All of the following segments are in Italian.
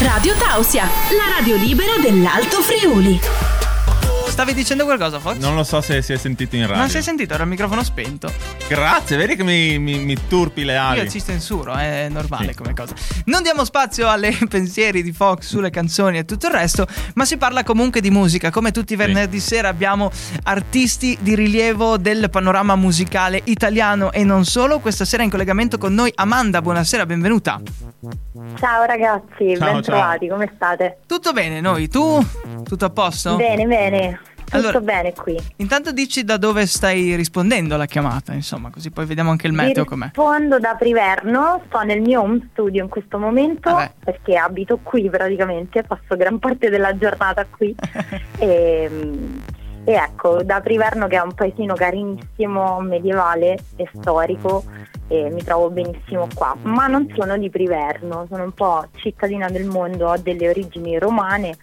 Radio Tausia, la radio libera dell'Alto Friuli. Stavi dicendo qualcosa, Fox? Non lo so se si è sentito in radio. Non si è sentito, era il microfono spento. Grazie, vedi che mi, mi- mi turpi le ali. Io ci censuro, è normale Sì. come cosa. Non diamo spazio alle pensieri di Fox sulle canzoni e tutto il resto, ma si parla comunque di musica. Come tutti i venerdì sera abbiamo artisti di rilievo del panorama musicale italiano e non solo. Questa sera in collegamento con noi Amanda, buonasera, benvenuta. Ciao ragazzi, Ciao, ben ciao. trovati, come state? Tutto bene, noi? Tu? Tutto a posto? Bene, bene, tutto Allora- bene qui. Intanto dici da dove stai rispondendo alla chiamata, insomma, così poi vediamo anche il meteo com'è. rispondo da Priverno, sto nel mio home studio in questo momento Vabbè. perché abito qui praticamente, passo gran parte della giornata qui e, e ecco, da Priverno che è un paesino carinissimo, medievale e storico e mi trovo benissimo qua, ma non sono di Priverno, sono un po' cittadina del mondo, ho delle origini romane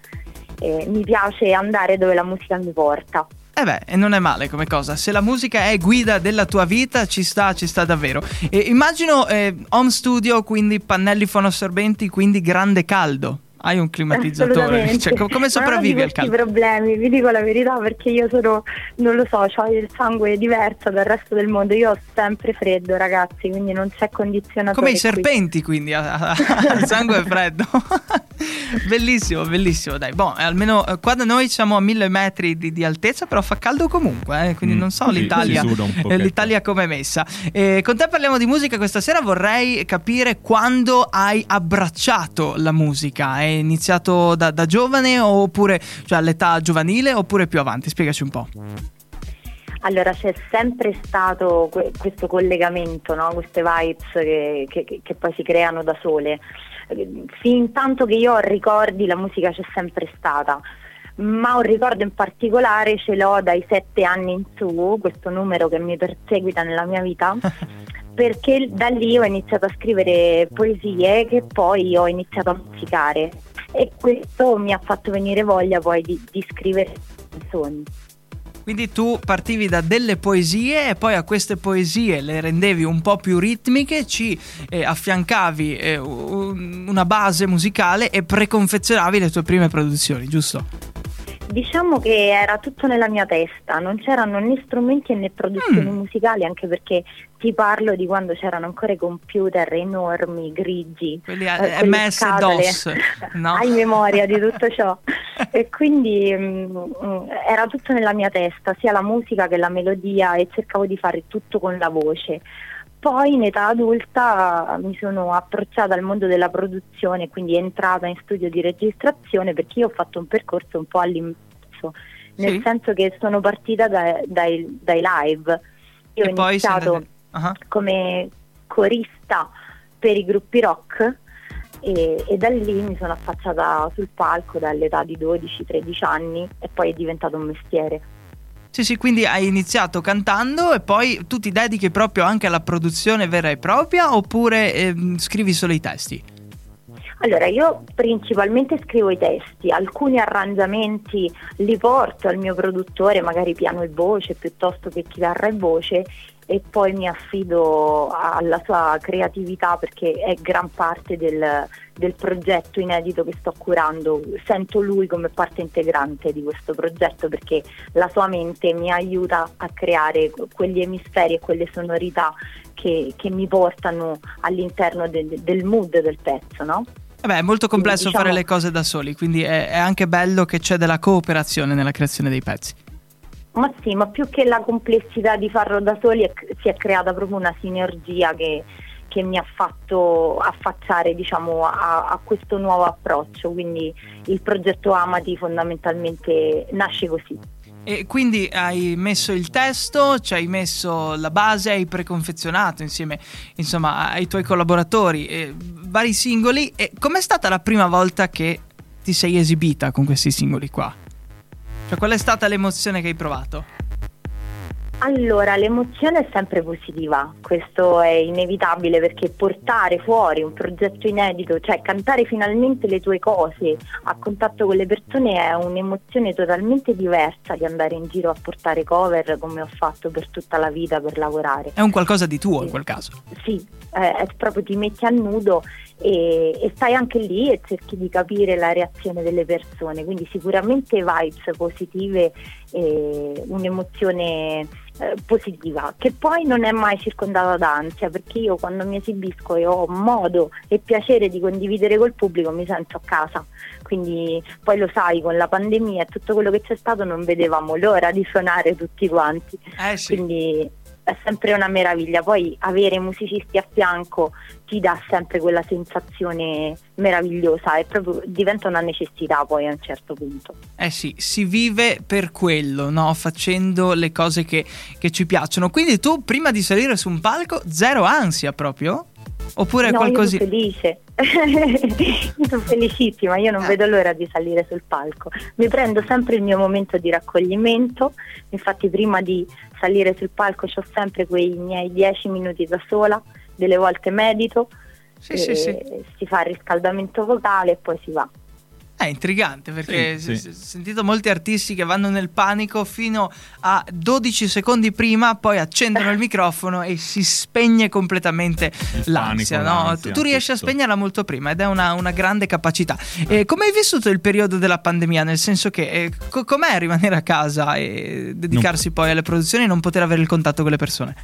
e mi piace andare dove la musica mi porta. Eh beh, e non è male come cosa. Se la musica è guida della tua vita, ci sta, ci sta davvero. E immagino eh, home studio, quindi pannelli fonoassorbenti, quindi grande caldo. Hai un climatizzatore. Cioè, co- come sopravvivi non al di questi caldo? problemi, vi dico la verità perché io sono, non lo so, ho il sangue diverso dal resto del mondo. Io ho sempre freddo, ragazzi, quindi non c'è condizionatore. Come i qui. serpenti, quindi a- a- al sangue freddo. bellissimo, bellissimo. Dai, boh, almeno eh, qua da noi siamo a mille metri di, di altezza, però fa caldo comunque. eh, quindi Mm, non so sì, l'Italia, eh, l'Italia come è messa. Eh, con te parliamo di musica questa sera. Vorrei capire quando hai abbracciato la musica. È iniziato da, da giovane oppure cioè all'età giovanile oppure più avanti? Spiegaci un po'. Allora c'è sempre stato que- questo collegamento, no? queste vibes che, che- che- poi si creano da sole. Fin tanto che io ho ricordi la musica c'è sempre stata, ma un ricordo in particolare ce l'ho dai sette anni in su, questo numero che mi perseguita nella mia vita, perché da lì ho iniziato a scrivere poesie che poi ho iniziato a musicare e questo mi ha fatto venire voglia poi di, di scrivere canzoni. Quindi tu partivi da delle poesie e poi a queste poesie le rendevi un po' più ritmiche, ci eh, affiancavi eh, un- una base musicale e preconfezionavi le tue prime produzioni, giusto? Diciamo che era tutto nella mia testa, non c'erano né strumenti né produzioni Mm. musicali, anche perché ti parlo di quando c'erano ancora i computer enormi, grigi, Quelli eh, eh, quelle MS scatole. DOS, no? Hai memoria di tutto ciò. e quindi mm, mm, era tutto nella mia testa, sia la musica che la melodia e cercavo di fare tutto con la voce. Poi in età adulta mi sono approcciata al mondo della produzione, quindi entrata in studio di registrazione perché io ho fatto un percorso un po' all'inverso, nel Sì. senso che sono partita da- dai, dai live. Io E ho iniziato andata- Ah, come corista per i gruppi rock e, e da lì mi sono affacciata sul palco dall'età di 12-13 anni e poi è diventato un mestiere. Sì, sì, quindi hai iniziato cantando e poi tu ti dedichi proprio anche alla produzione vera e propria oppure ehm, scrivi solo i testi? Allora, io principalmente scrivo i testi, alcuni arrangiamenti li porto al mio produttore, magari piano e voce piuttosto che chitarra e voce e poi mi affido alla sua creatività perché è gran parte del, del progetto inedito che sto curando. Sento lui come parte integrante di questo progetto perché la sua mente mi aiuta a creare quegli emisferi e quelle sonorità che, che mi portano all'interno del- del mood del pezzo, no? Vabbè, è molto complesso diciamo- fare le cose da soli, quindi è, è anche bello che c'è della cooperazione nella creazione dei pezzi. Ma sì, ma più che la complessità di farlo da soli è- si è creata proprio una sinergia che, che mi ha fatto affacciare diciamo, a, a questo nuovo approccio, quindi il progetto Amati fondamentalmente nasce così. E quindi hai messo il testo, ci hai messo la base, hai preconfezionato insieme insomma ai tuoi collaboratori eh, vari singoli. E com'è stata la prima volta che ti sei esibita con questi singoli qua? Cioè, qual è stata l'emozione che hai provato? Allora, l'emozione è sempre positiva, questo è inevitabile perché portare fuori un progetto inedito, cioè cantare finalmente le tue cose a contatto con le persone è un'emozione totalmente diversa che andare in giro a portare cover come ho fatto per tutta la vita per lavorare. È un qualcosa di tuo in quel caso. Sì, eh, è proprio ti metti a nudo e, e, stai anche lì e cerchi di capire la reazione delle persone, quindi sicuramente vibes positive e un'emozione eh, positiva, che poi non è mai circondata da ansia, perché io quando mi esibisco e ho modo e piacere di condividere col pubblico mi sento a casa, quindi poi lo sai, con la pandemia e tutto quello che c'è stato non vedevamo l'ora di suonare tutti quanti, eh sì. quindi è sempre una meraviglia. Poi avere musicisti a fianco ti dà sempre quella sensazione meravigliosa e proprio diventa una necessità poi a un certo punto. Eh sì, si vive per quello, no? facendo le cose che, che ci piacciono. Quindi tu prima di salire su un palco, zero ansia proprio? Oppure no, qualcosa... Io sono felice. Io sono felicissima, io non eh. vedo l'ora di salire sul palco. Mi prendo sempre il mio momento di raccoglimento, infatti prima di salire sul palco ho sempre quei miei dieci minuti da sola, delle volte medito, sì, sì, sì. si fa il riscaldamento vocale e poi si va. È intrigante perché sì, ho sentito molti artisti che vanno nel panico fino a 12 secondi prima, poi accendono il microfono e si spegne completamente il l'ansia. Panico, no? l'ansia tu, tu, riesci tutto. a spegnerla molto prima ed è una, una grande capacità. Eh, come hai vissuto il periodo della pandemia? Nel senso che eh, co- com'è rimanere a casa e dedicarsi no. poi alle produzioni e non poter avere il contatto con le persone?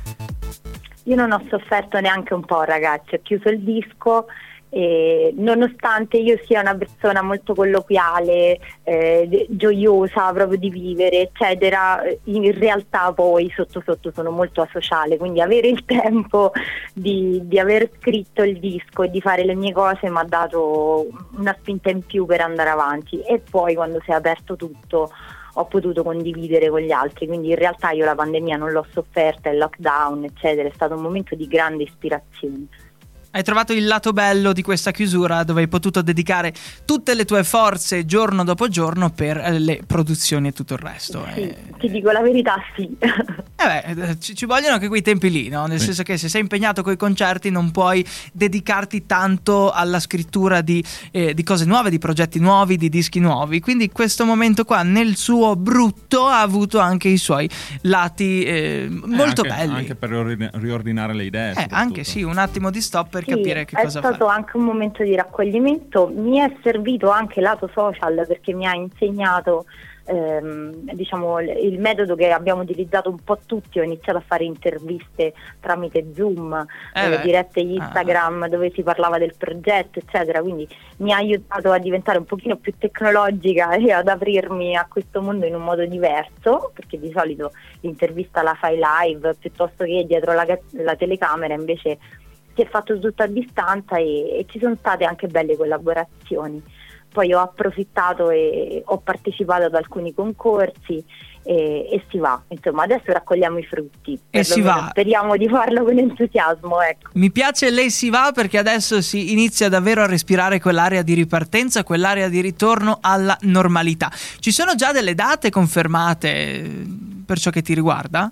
Io non ho sofferto neanche un po', ragazzi. Ho chiuso il disco e nonostante io sia una persona molto colloquiale, eh, gioiosa proprio di vivere, eccetera, in realtà poi sotto sotto sono molto asociale, quindi avere il tempo di, di aver scritto il disco e di fare le mie cose mi ha dato una spinta in più per andare avanti e poi quando si è aperto tutto ho potuto condividere con gli altri, quindi in realtà io la pandemia non l'ho sofferta, il lockdown, eccetera, è stato un momento di grande ispirazione. Hai trovato il lato bello di questa chiusura dove hai potuto dedicare tutte le tue forze giorno dopo giorno per le produzioni e tutto il resto. Sì, eh, ti dico la verità, sì. Eh beh, ci, ci, vogliono anche quei tempi lì, no? Nel sì. senso che se sei impegnato con i concerti non puoi dedicarti tanto alla scrittura di, eh, di, cose nuove, di progetti nuovi, di dischi nuovi. Quindi questo momento qua, nel suo brutto, ha avuto anche i suoi lati eh, molto anche, belli. Anche per riordinare le idee. Eh, anche sì, un attimo di stop per sì, capire che cosa fare. È stato anche un momento di raccoglimento, mi è servito anche lato social perché mi ha insegnato ehm, diciamo, il metodo che abbiamo utilizzato un po' tutti, ho iniziato a fare interviste tramite Zoom, eh eh, dirette ah. Instagram ah. dove si parlava del progetto, eccetera, quindi mi ha aiutato a diventare un pochino più tecnologica e ad aprirmi a questo mondo in un modo diverso, perché di solito l'intervista la fai live piuttosto che dietro la, la telecamera, invece si è fatto tutto a distanza e, e ci sono state anche belle collaborazioni. Poi ho approfittato e ho partecipato ad alcuni concorsi e, e, si va. Insomma, adesso raccogliamo i frutti. E si va. Speriamo di farlo con entusiasmo. Ecco. Mi piace lei si va perché adesso si inizia davvero a respirare quell'area di ripartenza, quell'area di ritorno alla normalità. Ci sono già delle date confermate per ciò che ti riguarda?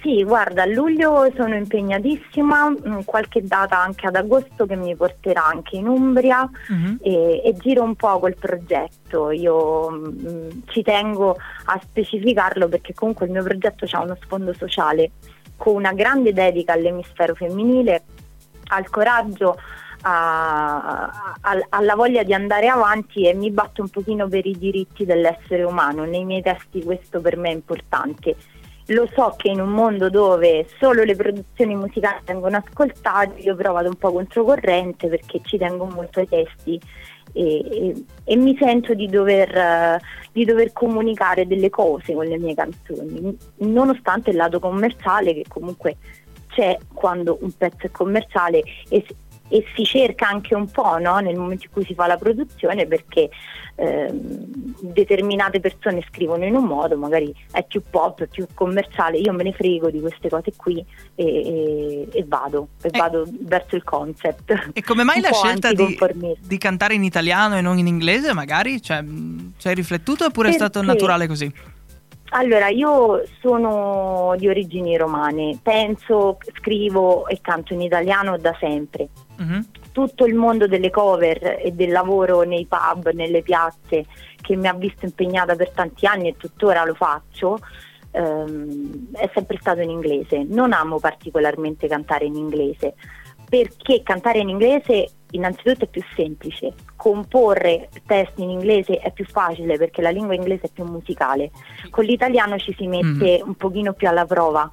Sì, guarda, a luglio sono impegnatissima, mm, qualche data anche ad agosto che mi porterà anche in Umbria uh-huh. e, e, giro un po' quel progetto. Io mh, mm, ci tengo a specificarlo perché comunque il mio progetto ha uno sfondo sociale con una grande dedica all'emisfero femminile, al coraggio, a, a, alla voglia di andare avanti e mi batto un pochino per i diritti dell'essere umano. Nei miei testi questo per me è importante lo so che in un mondo dove solo le produzioni musicali vengono ascoltate io però vado un po' controcorrente perché ci tengo molto ai testi e, e, e mi sento di dover, di dover, comunicare delle cose con le mie canzoni, nonostante il lato commerciale che comunque c'è quando un pezzo è commerciale e, e si cerca anche un po' no? nel momento in cui si fa la produzione perché eh, determinate persone scrivono in un modo, magari è più pop, più commerciale, io me ne frego di queste cose qui e, e, e vado, e eh. vado verso il concept. E come mai la scelta di, di, cantare in italiano e non in inglese magari? Cioè, ci hai riflettuto oppure perché? è stato naturale così? Allora, io sono di origini romane, penso, scrivo e canto in italiano da sempre. Uh-huh. Tutto il mondo delle cover e del lavoro nei pub, nelle piazze, che mi ha visto impegnata per tanti anni e tuttora lo faccio, ehm, è sempre stato in inglese. Non amo particolarmente cantare in inglese, perché cantare in inglese innanzitutto è più semplice, comporre testi in inglese è più facile perché la lingua inglese è più musicale, con l'italiano ci si mette mm. un pochino più alla prova.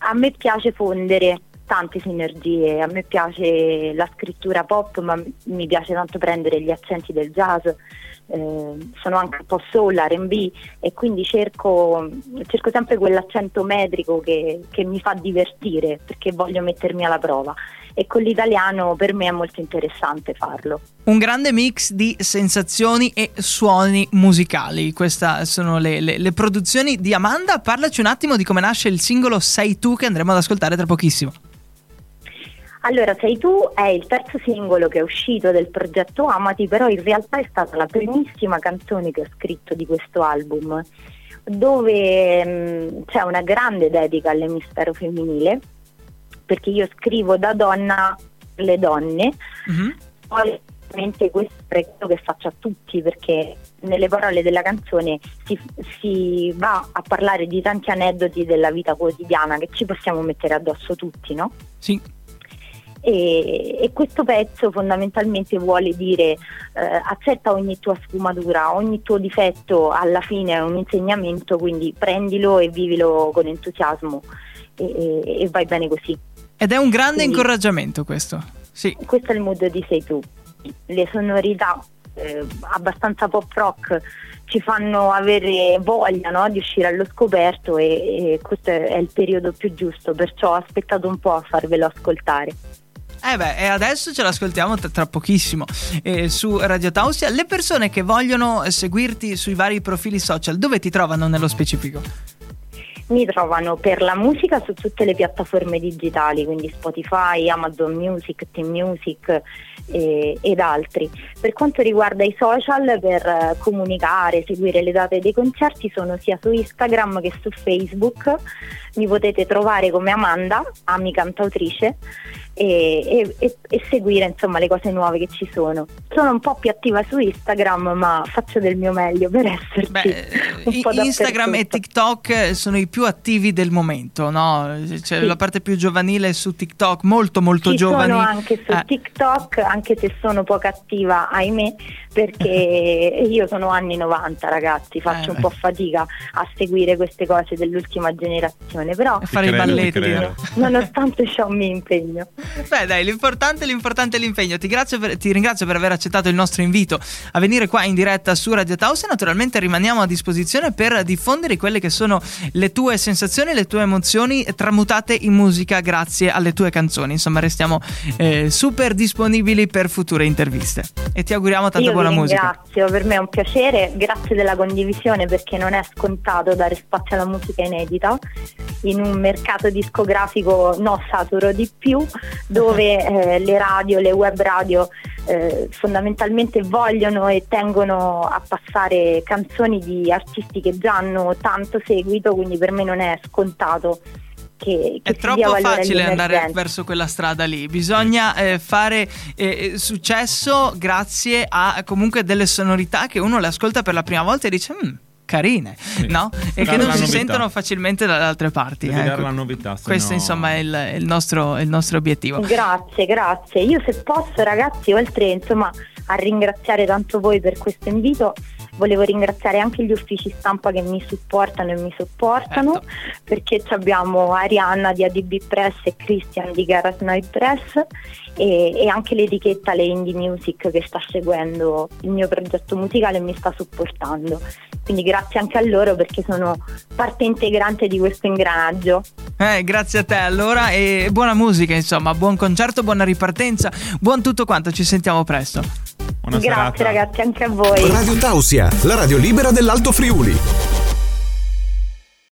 A me piace fondere tante sinergie, a me piace la scrittura pop ma mi piace tanto prendere gli accenti del jazz, eh, sono anche un po' soul, RB e quindi cerco, cerco sempre quell'accento metrico che, che mi fa divertire perché voglio mettermi alla prova e con l'italiano per me è molto interessante farlo. Un grande mix di sensazioni e suoni musicali, queste sono le, le, le produzioni di Amanda. Parlaci un attimo di come nasce il singolo Sei tu che andremo ad ascoltare tra pochissimo. Allora, Sei tu è il terzo singolo che è uscito del progetto Amati, però in realtà è stata la primissima canzone che ho scritto di questo album, dove mh, c'è una grande dedica all'emisfero femminile perché io scrivo da donna le donne, mm-hmm. poi ovviamente questo è quello che faccio a tutti perché nelle parole della canzone si, si, va a parlare di tanti aneddoti della vita quotidiana che ci possiamo mettere addosso tutti, no? Sì. E, e, questo pezzo fondamentalmente vuole dire eh, accetta ogni tua sfumatura, ogni tuo difetto alla fine è un insegnamento, quindi prendilo e vivilo con entusiasmo e, e, e vai bene così. Ed è un grande Quindi, incoraggiamento questo. Sì. Questo è il mood di Sei tu. Le sonorità eh, abbastanza pop rock ci fanno avere voglia no, di uscire allo scoperto e, e questo è il periodo più giusto, perciò ho aspettato un po' a farvelo ascoltare. Eh beh, e adesso ce l'ascoltiamo tra, tra pochissimo eh, su Radio Tausia. Le persone che vogliono seguirti sui vari profili social, dove ti trovano nello specifico? mi trovano per la musica su tutte le piattaforme digitali, quindi Spotify, Amazon Music, Team Music eh, ed altri. Per quanto riguarda i social, per eh, comunicare, seguire le date dei concerti sono sia su Instagram che su Facebook. Mi potete trovare come Amanda, Ami Cantautrice, e, e, e, seguire insomma le cose nuove che ci sono. Sono un po' più attiva su Instagram, ma faccio del mio meglio per esserci. Beh, Instagram e TikTok sono i più attivi del momento, no? Cioè, sì. la parte più giovanile su TikTok, molto molto ci giovani. Sono anche su eh. TikTok, anche se sono poco attiva, ahimè, perché io sono anni 90 ragazzi, faccio eh. un po' fatica a seguire queste cose dell'ultima generazione, però fare i balletti, nonostante ciò mi impegno. Beh, dai, l'importante, l'importante è l'impegno. Ti, per, ti, ringrazio per aver accettato il nostro invito a venire qua in diretta su Radio Taos e naturalmente rimaniamo a disposizione per diffondere quelle che sono le tue sensazioni, le tue emozioni tramutate in musica grazie alle tue canzoni. Insomma, restiamo eh, super disponibili per future interviste. E ti auguriamo tanta Io buona musica. Grazie, per me è un piacere. Grazie della condivisione perché non è scontato dare spazio alla musica inedita in un mercato discografico no saturo di più dove eh, le radio, le web radio eh, fondamentalmente vogliono e tengono a passare canzoni di artisti che già hanno tanto seguito, quindi per me non è scontato. Che, che è troppo facile andare verso quella strada lì. Bisogna eh, fare eh, successo grazie a comunque delle sonorità che uno le ascolta per la prima volta e dice: mm, carine, sì. no? E che non si novità. sentono facilmente dalle altre parti. Devi ecco. dare la novità. Questo, no... insomma, è il, il, nostro, il, nostro, obiettivo. Grazie, grazie. Io, se posso, ragazzi, oltre insomma, a ringraziare tanto voi per questo invito, volevo ringraziare anche gli uffici stampa che mi supportano e mi sopportano certo. perché abbiamo Arianna di ADB Press e Christian di Garage Night Press e, e, anche l'etichetta Le Indie Music che sta seguendo il mio progetto musicale e mi sta supportando. Quindi grazie anche a loro perché sono parte integrante di questo ingranaggio. Eh, grazie a te allora e buona musica insomma, buon concerto, buona ripartenza, buon tutto quanto, ci sentiamo presto. Buona Grazie serata. ragazzi, anche a voi. Radio Tausia, la radio libera dell'Alto Friuli.